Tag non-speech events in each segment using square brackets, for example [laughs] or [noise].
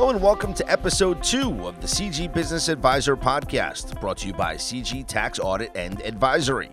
Hello and welcome to episode two of the CG Business Advisor podcast, brought to you by CG Tax Audit and Advisory.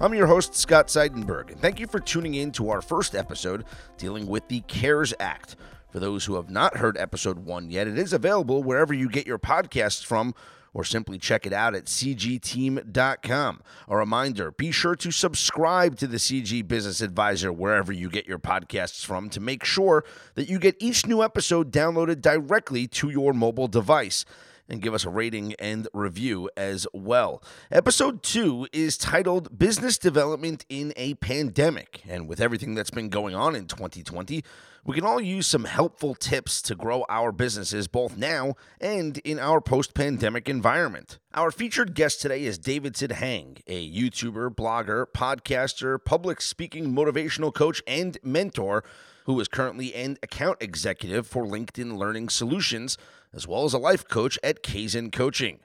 I'm your host, Scott Seidenberg, and thank you for tuning in to our first episode dealing with the CARES Act. For those who have not heard episode one yet, it is available wherever you get your podcasts from or simply check it out at cgteam.com. A reminder be sure to subscribe to the CG Business Advisor wherever you get your podcasts from to make sure that you get each new episode downloaded directly to your mobile device and give us a rating and review as well. Episode two is titled Business Development in a Pandemic. And with everything that's been going on in 2020, we can all use some helpful tips to grow our businesses both now and in our post pandemic environment. Our featured guest today is Davidson Hang, a YouTuber, blogger, podcaster, public speaking motivational coach, and mentor who is currently an account executive for LinkedIn Learning Solutions, as well as a life coach at Kaizen Coaching.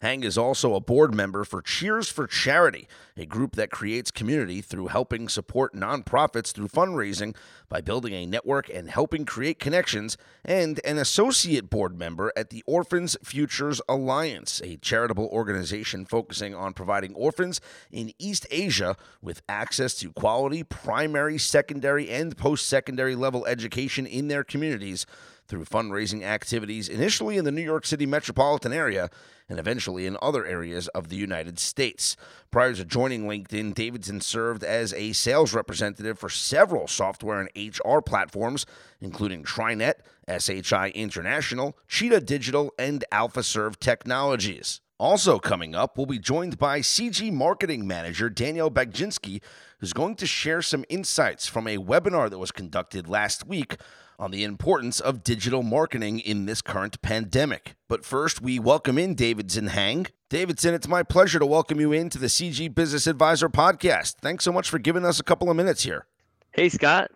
Hang is also a board member for Cheers for Charity, a group that creates community through helping support nonprofits through fundraising by building a network and helping create connections, and an associate board member at the Orphans Futures Alliance, a charitable organization focusing on providing orphans in East Asia with access to quality primary, secondary, and post secondary level education in their communities through fundraising activities initially in the New York City metropolitan area and eventually in other areas of the United States. Prior to joining LinkedIn, Davidson served as a sales representative for several software and HR platforms, including Trinet, SHI International, Cheetah Digital, and AlphaServe Technologies. Also coming up, we'll be joined by CG Marketing Manager Danielle Baginski, who's going to share some insights from a webinar that was conducted last week on the importance of digital marketing in this current pandemic. But first, we welcome in Davidson Hang. Davidson, it's my pleasure to welcome you into the CG Business Advisor podcast. Thanks so much for giving us a couple of minutes here. Hey, Scott.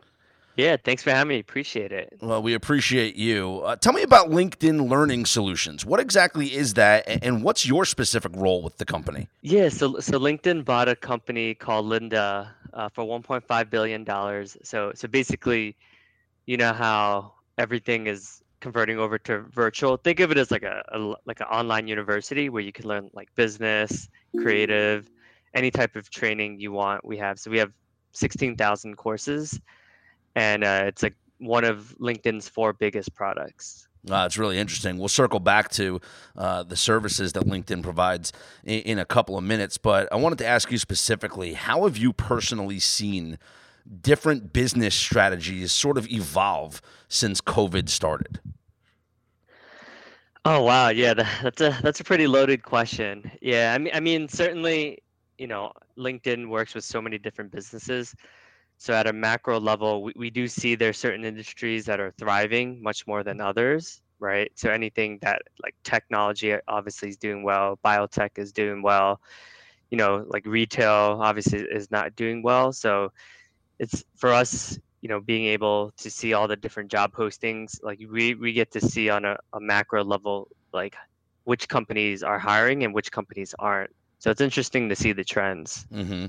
Yeah, thanks for having me. Appreciate it. Well, we appreciate you. Uh, tell me about LinkedIn Learning Solutions. What exactly is that, and what's your specific role with the company? Yeah, so so LinkedIn bought a company called Lynda uh, for 1.5 billion dollars. So so basically, you know how everything is converting over to virtual? Think of it as like a, a like an online university where you can learn like business creative any type of training you want we have. So we have 16000 courses and uh, it's like one of linkedin's four biggest products. Uh, it's really interesting. We'll circle back to uh, the services that LinkedIn provides in, in, a couple of minutes, but I wanted to ask you specifically how have you personally seen different business strategies sort of evolve since COVID started? Oh wow, yeah, that's a that's a pretty loaded question. Yeah, I mean, I mean, certainly, you know, LinkedIn works with so many different businesses. So at a macro level, we, we do see there's certain industries that are thriving much more than others, right? So anything that like technology uh, obviously is doing well, biotech is doing well, you know, like retail obviously is not doing well. So it's for us you know being able to see all the different job postings like we we get to see on a, a macro level like which companies are hiring and which companies aren't. So it's interesting to see the trends. Mm-hmm.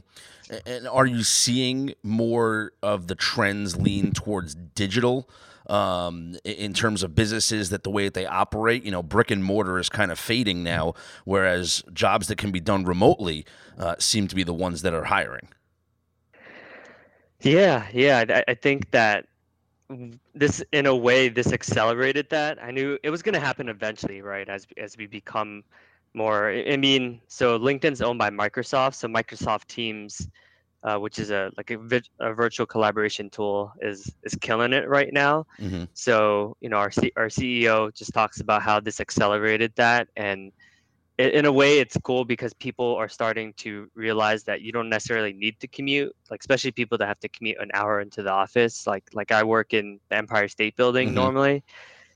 and are you seeing more of the trends lean towards digital um, in terms of businesses that the way that they operate? You know brick and mortar is kind of fading now whereas jobs that can be done remotely uh, seem to be the ones that are hiring yeah, yeah. I, I think that this, in a way, this accelerated that. I knew it was going to happen eventually, right? As as we become more. I mean, so LinkedIn's owned by Microsoft, so Microsoft Teams, uh, which is a like a, a, virtual collaboration tool, is is killing it right now. Mm-hmm. So you know, our C- our CEO just talks about how this accelerated that and in a way it's cool because people are starting to realize that you don't necessarily need to commute like especially people that have to commute an hour into the office like like i work in the empire state building mm-hmm. normally.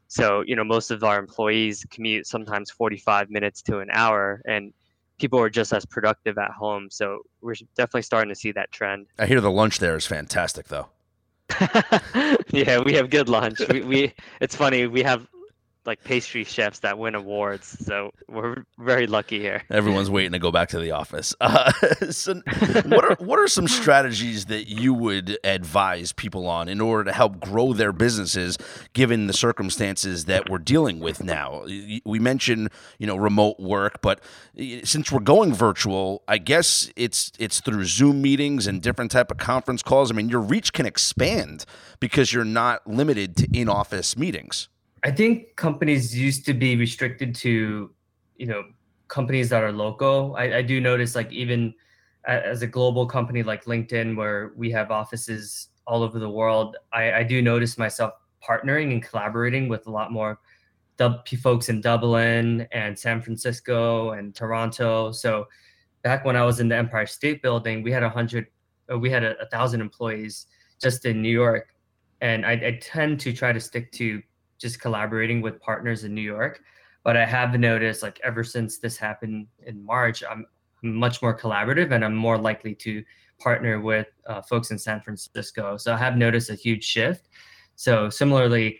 So you know most of our employees commute sometimes 45 minutes to an hour and people are just as productive at home. So we're definitely starting to see that trend. I hear the lunch there is fantastic though. [laughs] Yeah we have good lunch. We, we it's funny we have like pastry chefs that win awards. So we're very lucky here. Everyone's waiting to go back to the office. [laughs] Uh, so what are what are some strategies that you would advise people on in order to help grow their businesses, given the circumstances that we're dealing with now? We mentioned you know remote work, but since we're going virtual, I guess it's it's through Zoom meetings and different type of conference calls. I mean, your reach can expand because you're not limited to in office meetings. I think companies used to be restricted to, you know, companies that are local. I, I do notice like even as a global company like LinkedIn, where we have offices all over the world, I, I do notice myself partnering and collaborating with a lot more folks in Dublin and San Francisco and Toronto. So back when I was in the Empire State Building, we had a hundred, uh, we had a, a, thousand employees just in New York, and I, I tend to try to stick to just collaborating with partners in New York. But I have noticed, like ever since this happened in March, I'm much more collaborative and I'm more likely to partner with uh, folks in San Francisco. So I have noticed a huge shift. So similarly,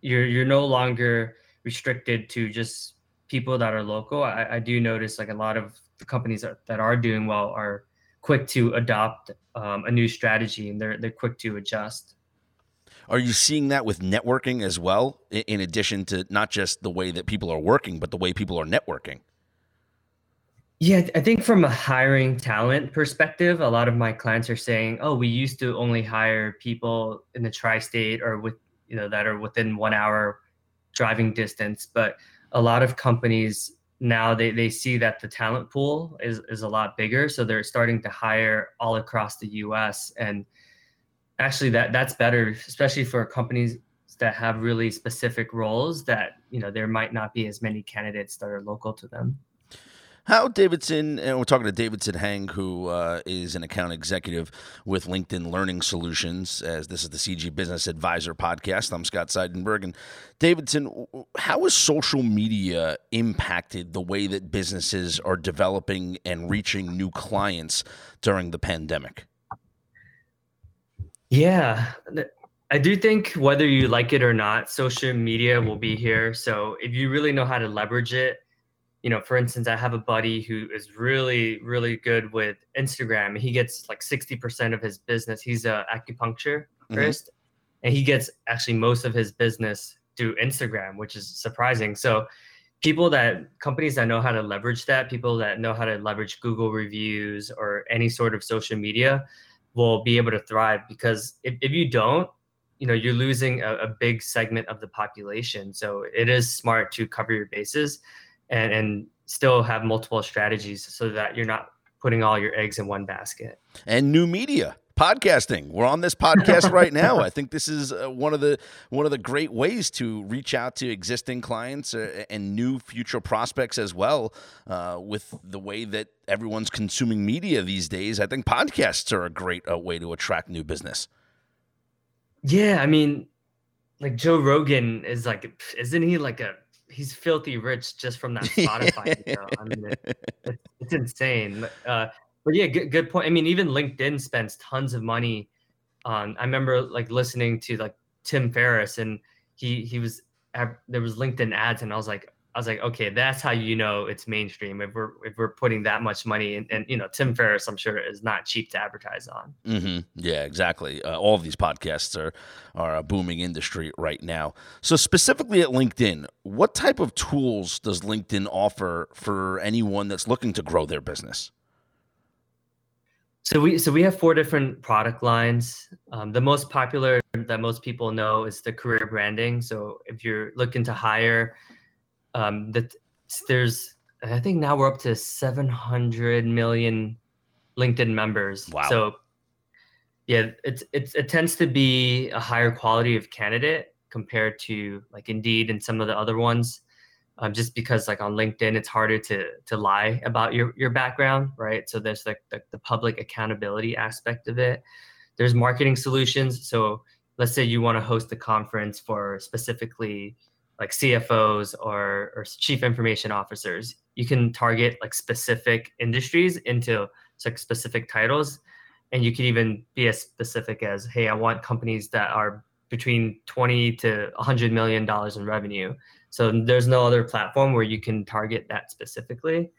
you're you're no longer restricted to just people that are local. I, I do notice like a lot of the companies that, that are doing well are quick to adopt um, a new strategy and they're they're quick to adjust. Are you seeing that with networking as well, in addition to not just the way that people are working, but the way people are networking? Yeah, I think from a hiring talent perspective, a lot of my clients are saying, "Oh, we used to only hire people in the tri-state or with you know that are within one hour driving distance," but a lot of companies now they, they see that the talent pool is, is a lot bigger so they're starting to hire all across the us and actually that that's better, especially for companies that have really specific roles that you know there might not be as many candidates that are local to them. How Davidson, and we're talking to Davidson Hang, who uh, is an account executive with LinkedIn Learning Solutions, as this is the CG Business Advisor podcast. I'm Scott Seidenberg. And Davidson, how has social media impacted the way that businesses are developing and reaching new clients during the pandemic? Yeah, I do think whether you like it or not, social media will be here. So if you really know how to leverage it, you know, for instance, I have a buddy who is really, really good with Instagram. He gets like 60% of his business. He's a acupuncturist mm-hmm. and he gets actually most of his business through Instagram, which is surprising. So people that companies that know how to leverage that, people that know how to leverage Google reviews or any sort of social media, will be able to thrive because if, if you don't you know you're losing a, a, big segment of the population. So it is smart to cover your bases and and still have multiple strategies so that you're not putting all your eggs in one basket. And new media podcasting. We're on this podcast [laughs] right now. I think this is uh, one of the one of the great ways to reach out to existing clients uh, and new future prospects as well. Uh, with the way that everyone's consuming media these days, I think podcasts are a great uh, way to attract new business. Yeah, I mean, like Joe Rogan is like, isn't he like a he's filthy rich just from that [laughs] Spotify? I mean, it, it, it's insane. Uh, but yeah, good, good point. I mean, even LinkedIn spends tons of money on. I remember like listening to like Tim Ferriss, and he he was there was LinkedIn ads, and I was like, I was like, okay, that's how you know it's mainstream if we're if we're putting that much money and, and you know Tim Ferriss, I'm sure is not cheap to advertise on. Mm-hmm. Yeah, exactly. Uh, all of these podcasts are are a booming industry right now. So specifically at LinkedIn, what type of tools does LinkedIn offer for anyone that's looking to grow their business? So we so we have four different product lines. Um, the most popular that most people know is the career branding. So if you're looking to hire, um, that there's I think now we're up to 700 million LinkedIn members. Wow. So yeah, it's it's it tends to be a higher quality of candidate compared to like Indeed and some of the other ones um, just because like on linkedin it's harder to to lie about your your background right? So there's like the, the public accountability aspect of it. There's marketing solutions. So let's say you want to host a conference for specifically like cfos or or chief information officers. You can target like specific industries into like specific titles. And you can even be as specific as hey i want companies that are between 20 to 100 million dollars in revenue So there's no other platform where you can target that specifically.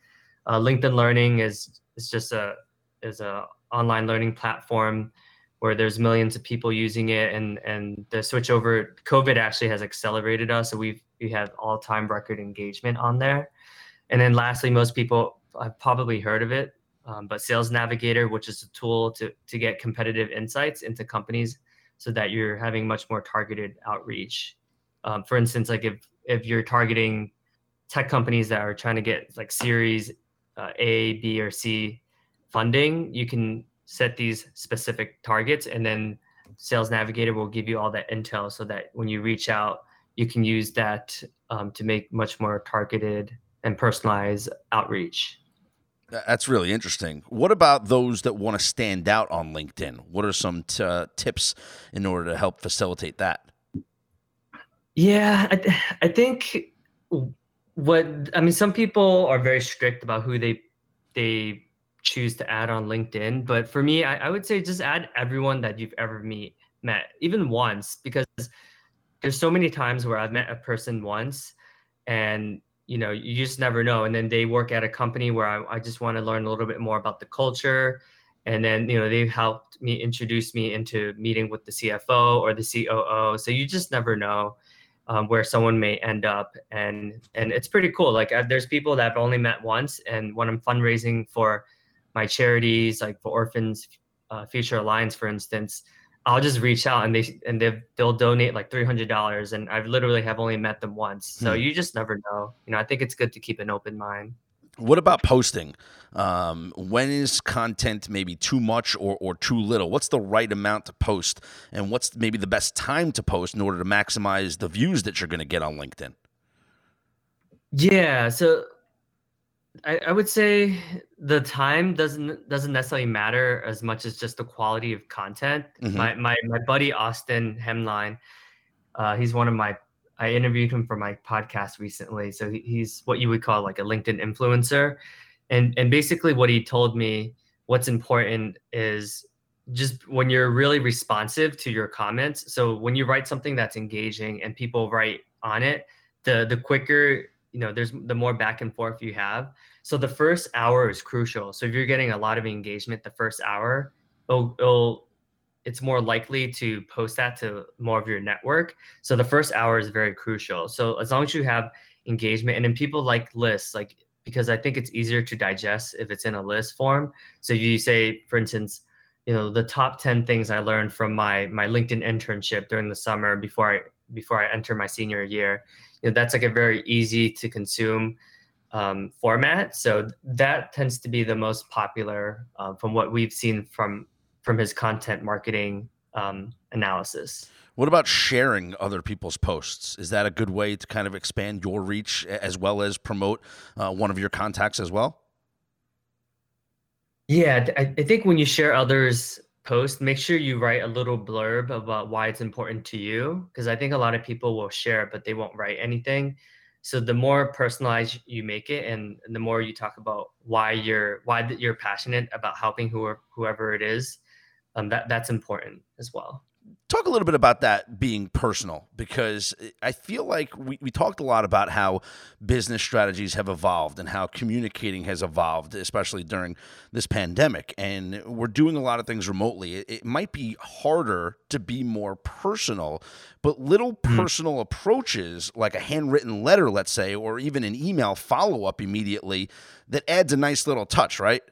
Uh, LinkedIn Learning is is just a is a online learning platform where there's millions of people using it and and the switch over covid actually has accelerated us. So we've we have all-time record engagement on there. And then lastly most people have probably heard of it um, but sales navigator which is a tool to to get competitive insights into companies so that you're having much more targeted outreach. Um, for instance like if if you're targeting tech companies that are trying to get like series uh, a b or c funding you can set these specific targets and then sales navigator will give you all that intel so that when you reach out you can use that um, to make much more targeted and personalized outreach. That's really interesting. What about those that want to stand out on linkedin? What are some t- uh, tips in order to help facilitate that yeah I, th- I think what i mean some people are very strict about who they they choose to add on LinkedIn. But for me, I, I would say just add everyone that you've ever meet met, even once, because there's so many times where I've met a person once and you know you just never know and then they work at a company where I, I just want to learn a little bit more about the culture and then you know they've helped me introduce me into meeting with the cfo or the coo so you just never know um, where someone may end up and and it's pretty cool like uh, there's people that i've only met once and when i'm fundraising for my charities, like for Orphans uh, Future Alliance, for instance, I'll just reach out and they and they they'll donate like three hundred dollars, and i've literally have only met them once. So hmm. you just never know. You know, I think it's good to keep an open mind. What about posting? Um, when is content maybe too much or, or too little? What's the right amount to post? And what's maybe the best time to post in order to maximize the views that you're going to get on LinkedIn? Yeah. So I, I would say the time doesn't doesn't necessarily matter as much as just the quality of content. Mm-hmm. My, my my buddy Austin Hemline, uh, he's one of my I interviewed him for my podcast recently. So he, he's what you would call like a LinkedIn influencer, and and basically what he told me what's important is just when you're really responsive to your comments. So when you write something that's engaging and people write on it, the the quicker you know there's the more back and forth you have so the first hour is crucial so if you're getting a lot of engagement the first hour it'll, it'll it's more likely to post that to more of your network. So the first hour is very crucial. So as long as you have engagement and then people like lists like because i think it's easier to digest if it's in a list form. So you say for instance you know the top 10 things i learned from my my linkedin internship during the summer before i before i enter my senior year you know, that's like a very easy to consume um, format. So that tends to be the most popular uh, from what we've seen from from his content marketing um, analysis. What about sharing other people's posts? Is that a good way to kind of expand your reach as well as promote uh, one of your contacts as well? Yeah, I, I think when you share others' posts, make sure you write a little blurb about why it's important to you. Because I think a lot of people will share, but they won't write anything. So the more personalized you make it, and the more you talk about why you're why you're passionate about helping whoever whoever it is, um, that that's important as well talk a little bit about that being personal because I feel like we, we talked a lot about how business strategies have evolved and how communicating has evolved, especially during this pandemic. And we're doing a lot of things remotely. It, it might be harder to be more personal, but little mm-hmm. personal approaches, like a handwritten letter, let's say, or even an email follow up immediately, that adds a nice little touch, right?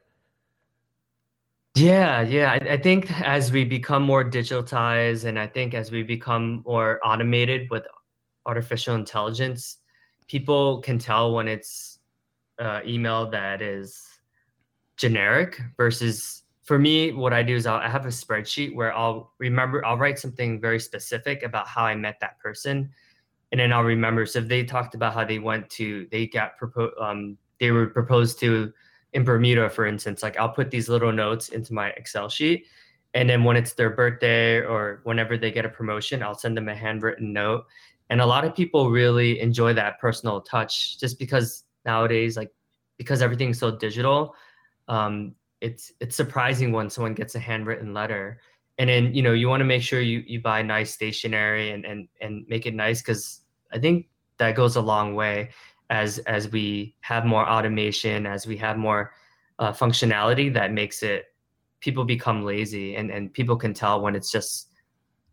Yeah, yeah. I, I think as we become more digitalized and I think as we become more automated with artificial intelligence, people can tell when it's uh, email that is generic versus for me, what I do is I'll, I have a spreadsheet where I'll remember, I'll write something very specific about how I met that person. And then I'll remember. So if they talked about how they went to, they got proposed, um, they were proposed to in Bermuda, for instance, like I'll put these little notes into my Excel sheet. And then when it's their birthday or whenever they get a promotion, I'll send them a handwritten note. And a lot of people really enjoy that personal touch just because nowadays, like because everything's so digital, um, it's it's surprising when someone gets a handwritten letter. And then, you know, you want to make sure you you buy nice stationery and and and make it nice because I think that goes a long way as as we have more automation, as we have more uh, functionality that makes it people become lazy and and people can tell when it's just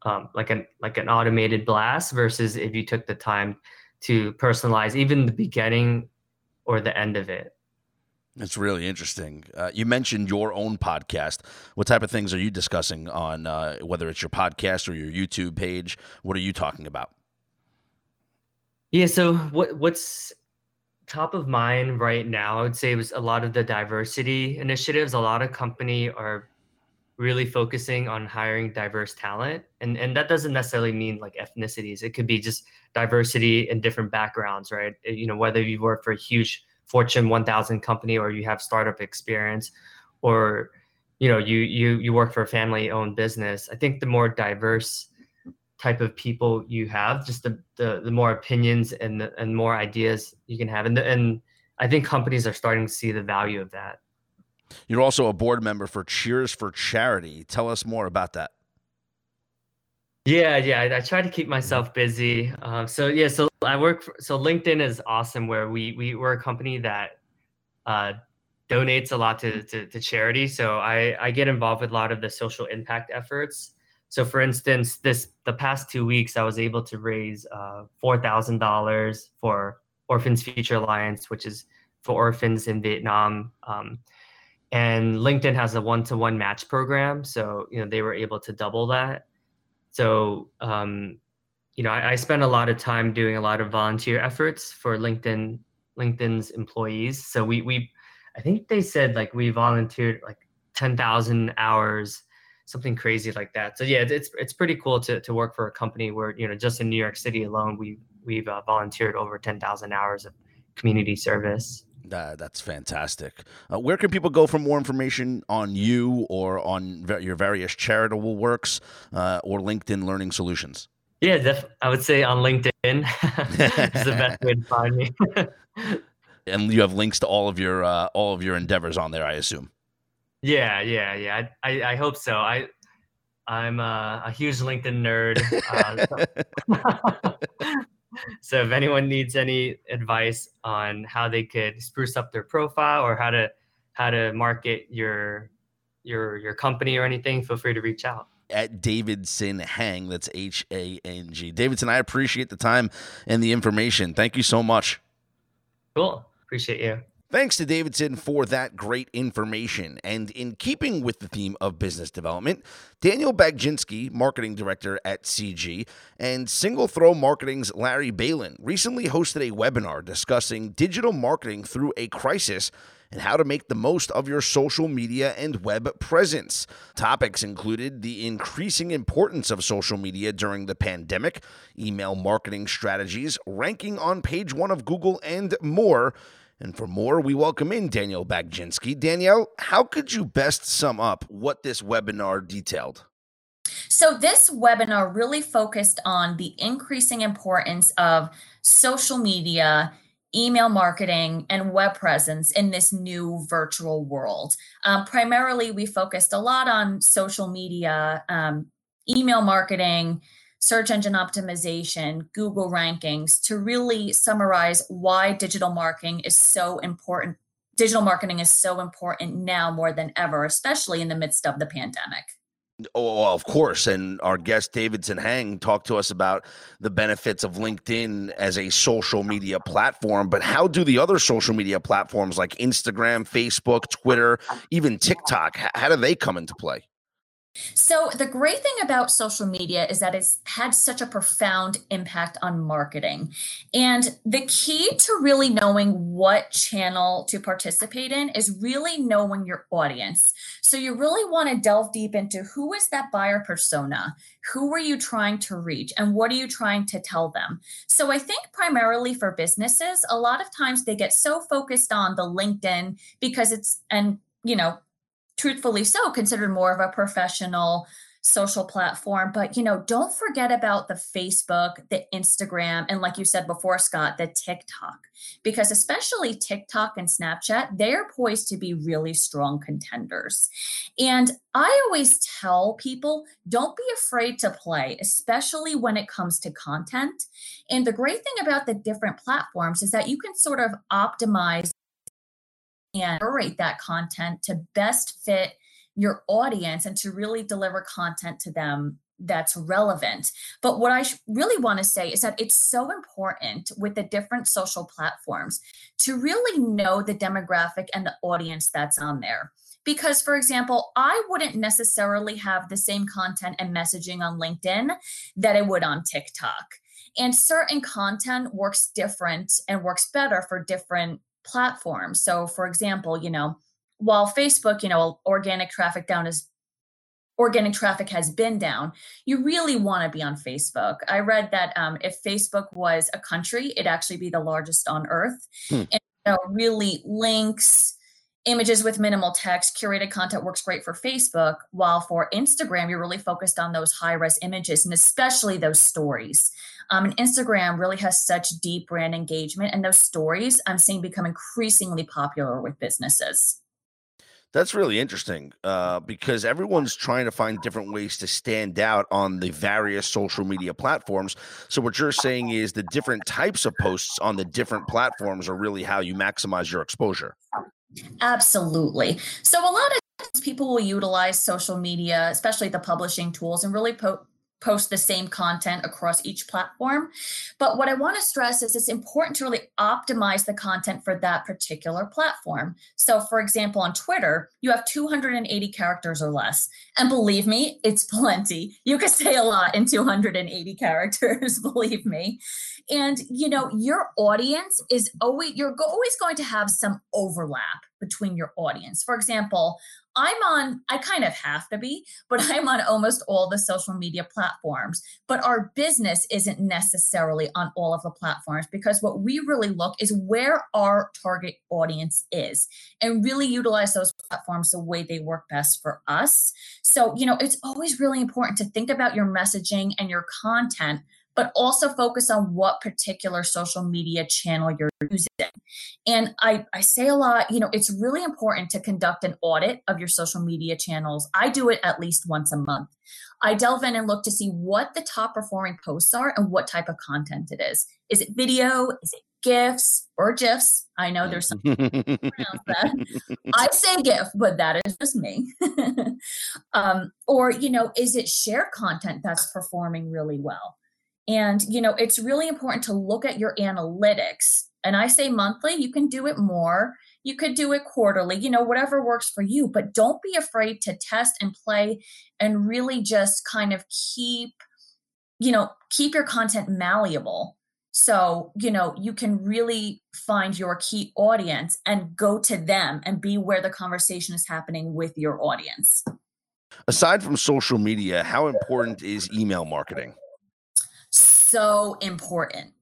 um, like an like an automated blast versus if you took the time to personalize even the beginning or the end of it. It's really interesting. Uh, you mentioned your own podcast. What type of things are you discussing on uh, whether it's your podcast or your YouTube page? What are you talking about? Yeah, so what what's top of mind right now, I would say was a lot of the diversity initiatives. A lot of company are really focusing on hiring diverse talent. And and that doesn't necessarily mean like ethnicities. It could be just diversity in different backgrounds, right? Eh, you know, whether you work for a huge Fortune 1000 company or you have startup experience or you know, you you you work for a family owned business. I think the more diverse type of people you have, just the the, the more opinions and the, and more ideas you can have, and the, and I think companies are starting to see the value of that. You're also a board member for Cheers for Charity. Tell us more about that. Yeah, yeah, I, I try to keep myself busy. Um, so yeah, so I work. For, so LinkedIn is awesome, where we we we're a company that uh, donates a lot to, to to charity. So I I get involved with a lot of the social impact efforts. So, for instance, this the past two weeks, I was able to raise uh, four thousand dollars for Orphans Future Alliance, which is for orphans in Vietnam. Um, and LinkedIn has a one-to-one match program, so you know they were able to double that. So, um, you know, I, I spent a lot of time doing a lot of volunteer efforts for LinkedIn LinkedIn's employees. So we we, I think they said like we volunteered like ten thousand hours something crazy like that. So yeah, it's it's pretty cool to to work for a company where you know just in New York City alone we we've uh, volunteered over ten thousand hours of community service. Uh, that's fantastic. Uh, where can people go for more information on you or on your various charitable works uh, or LinkedIn Learning Solutions? Yeah, def- I would say on LinkedIn [laughs] is the best way to find me. [laughs] and you have links to all of your uh, all of your endeavors on there, I assume. Yeah, yeah, yeah. I, I, I hope so. I, I'm a, a huge LinkedIn nerd. Uh, so, [laughs] so if anyone needs any advice on how they could spruce up their profile or how to how to market your your your company or anything, feel free to reach out at Davidson Hang. That's H A N G. Davidson, I appreciate the time and the information. Thank you so much. Cool. Appreciate you. Thanks to Davidson for that great information. And in keeping with the theme of business development, Daniel Bagczynski, marketing director at CG, and Single Throw Marketing's Larry Bailin recently hosted a webinar discussing digital marketing through a crisis and how to make the most of your social media and web presence. Topics included the increasing importance of social media during the pandemic, email marketing strategies, ranking on page one of Google, and more. And for more, we welcome in Danielle Bagczynski. Danielle, how could you best sum up what this webinar detailed? So, this webinar really focused on the increasing importance of social media, email marketing, and web presence in this new virtual world. Um, primarily, we focused a lot on social media, um, email marketing, search engine optimization, Google rankings to really summarize why digital marketing is so important. Digital marketing is so important now more than ever, especially in the midst of the pandemic. Oh, oh of course. And our guest Davidson Hang talked to us about the benefits of LinkedIn as a social media platform. But how do the other social media platforms like Instagram, Facebook, Twitter, even TikTok, how do they come into play? So, the great thing about social media is that it's had such a profound impact on marketing. And the key to really knowing what channel to participate in is really knowing your audience. So, you really want to delve deep into who is that buyer persona? Who are you trying to reach? And what are you trying to tell them? So, I think primarily for businesses, a lot of times they get so focused on the LinkedIn because it's, and you know, truthfully so, considered more of a professional social platform. But, you know, don't forget about the Facebook, the Instagram, and like you said before, Scott, the TikTok, because especially TikTok and Snapchat, they're poised to be really strong contenders. And I always tell people don't be afraid to play, especially when it comes to content. And the great thing about the different platforms is that you can sort of optimize and curate that content to best fit your audience and to really deliver content to them that's relevant. But what I really want to say is that it's so important with the different social platforms to really know the demographic and the audience that's on there. Because, for example, I wouldn't necessarily have the same content and messaging on LinkedIn that I would on TikTok. And certain content works different and works better for different platforms. So, for example, you know, while Facebook, you know, organic traffic down is organic traffic has been down, you really want to be on Facebook. I read that um, if Facebook was a country, it'd actually be the largest on earth. Hmm. And you know, really links, images with minimal text, curated content works great for Facebook, while for Instagram, you're really focused on those high res images and especially those stories. Um, and Instagram really has such deep brand engagement, and those stories I'm seeing become increasingly popular with businesses. That's really interesting uh, because everyone's trying to find different ways to stand out on the various social media platforms. So, what you're saying is the different types of posts on the different platforms are really how you maximize your exposure. Absolutely. So, a lot of people will utilize social media, especially the publishing tools, and really po- post the same content across each platform. But what I want to stress is it's important to really optimize the content for that particular platform. So, for example, on Twitter, you have 280 characters or less. And believe me, it's [laughs] plenty. You can say a lot in 280 characters, [laughs] believe me. And, you know, your audience is always, you're always going to have some overlap between your audience. For example, I'm on, I kind of have to be, but [laughs] I'm on almost all the social media platforms. But our business isn't necessarily on all of the platforms because what we really look is where our target audience is and really utilize those platforms the way they work best for us. So, you know, it's always really important to think about your messaging and your content but also focus on what particular social media channel you're using. And I, I say a lot, you know, it's really important to conduct an audit of your social media channels. I do it at least once a month. I delve in and look to see what the top performing posts are and what type of content it is. Is it video? Is it GIFs or GIFs? I know there's some [laughs] that. I say GIF, but that is just me. [laughs] um, or, you know, is it share content that's performing really well? And, you know, it's really important to look at your analytics. And I say monthly, you can do it more. You could do it quarterly, you know, whatever works for you, but don't be afraid to test and play and really just kind of keep, you know, keep your content malleable. So, you know, you can really find your key audience and go to them and be where the conversation is happening with your audience. Aside from social media, how important is email marketing? So important.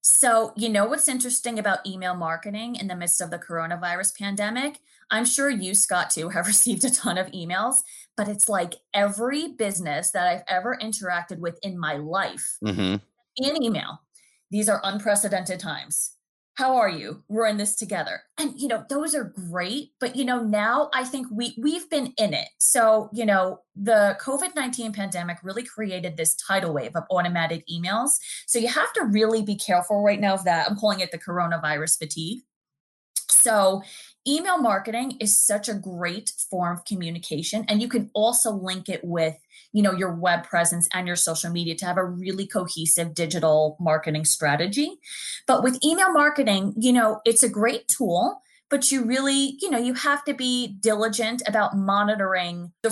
So, you know what's interesting about email marketing in the midst of the coronavirus pandemic? I'm sure you, Scott, too, have [laughs] received a ton of emails, but it's like every business that I've ever interacted with in my life mm-hmm. in email. These are unprecedented times how are you? We're in this together. And you know those are great but you know now i think we we've been in it. So you know the covid-19 pandemic really created this tidal wave of automated emails. So you have to really be careful right now of that. I'm calling it the coronavirus fatigue. So email marketing is such a great form of communication and you can also link it with you know your web presence and your social media to have a really cohesive digital marketing strategy. But with email marketing you know it's a great tool but you really you know you have to be diligent about monitoring the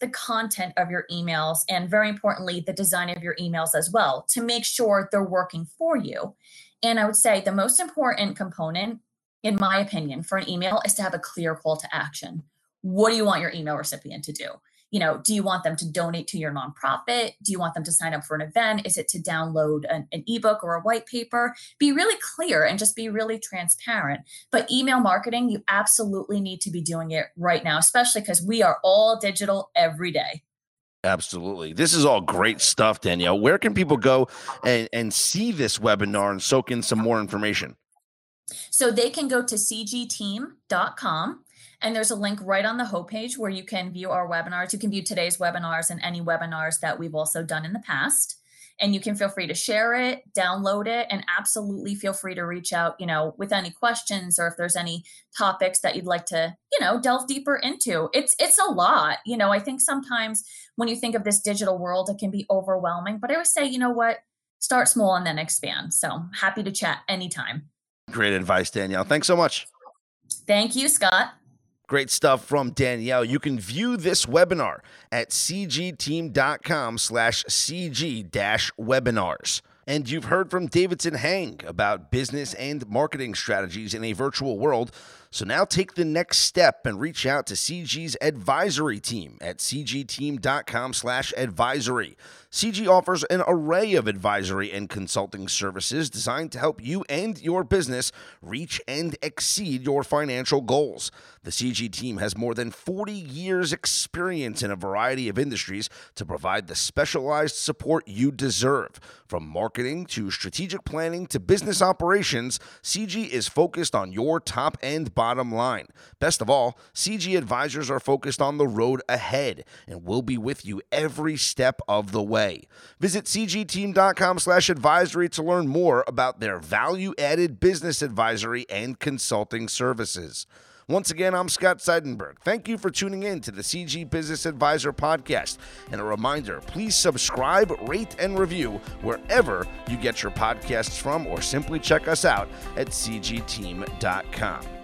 the content of your emails and very importantly the design of your emails as well to make sure they're working for you. And i would say the most important component in my opinion, for an email is to have a clear call to action. What do you want your email recipient to do? You know, do you want them to donate to your nonprofit? Do you want them to sign up for an event? Is it to download an, an ebook or a white paper? Be really clear and just be really transparent. But email marketing, you absolutely need to be doing it right now, especially because we are all digital every day. Absolutely. This is all great stuff, Danielle. Where can people go and, and see this webinar and soak in some more information? So they can go to cgteam.com and there's a link right on the homepage where you can view our webinars. You can view today's webinars and any webinars that we've also done in the past. And you can feel free to share it, download it, and absolutely feel free to reach out, you know, with any questions or if there's any topics that you'd like to, you know, delve deeper into. It's it's a lot. You know, I think sometimes when you think of this digital world, it can be overwhelming. But I always say, you know what? Start small and then expand. So happy to chat anytime. Great advice, Danielle. Thanks so much. Thank you, Scott. Great stuff from Danielle. You can view this webinar at cgteam.com slash cg dash webinars. And you've heard from Davidson Hang about business and marketing strategies in a virtual world. So now take the next step and reach out to CG's advisory team at cgteam.com slash advisory. CG offers an array of advisory and consulting services designed to help you and your business reach and exceed your financial goals. The CG team has more than 40 years' experience in a variety of industries to provide the specialized support you deserve. From marketing to strategic planning to business operations, CG is focused on your top and bottom line. Best of all, CG advisors are focused on the road ahead and will be with you every step of the way. Visit cgteam.com slash advisory to learn more about their value-added business advisory and consulting services. Once again, I'm Scott Seidenberg. Thank you for tuning in to the CG Business Advisor podcast. And a reminder please subscribe, rate, and review wherever you get your podcasts from, or simply check us out at cgteam.com.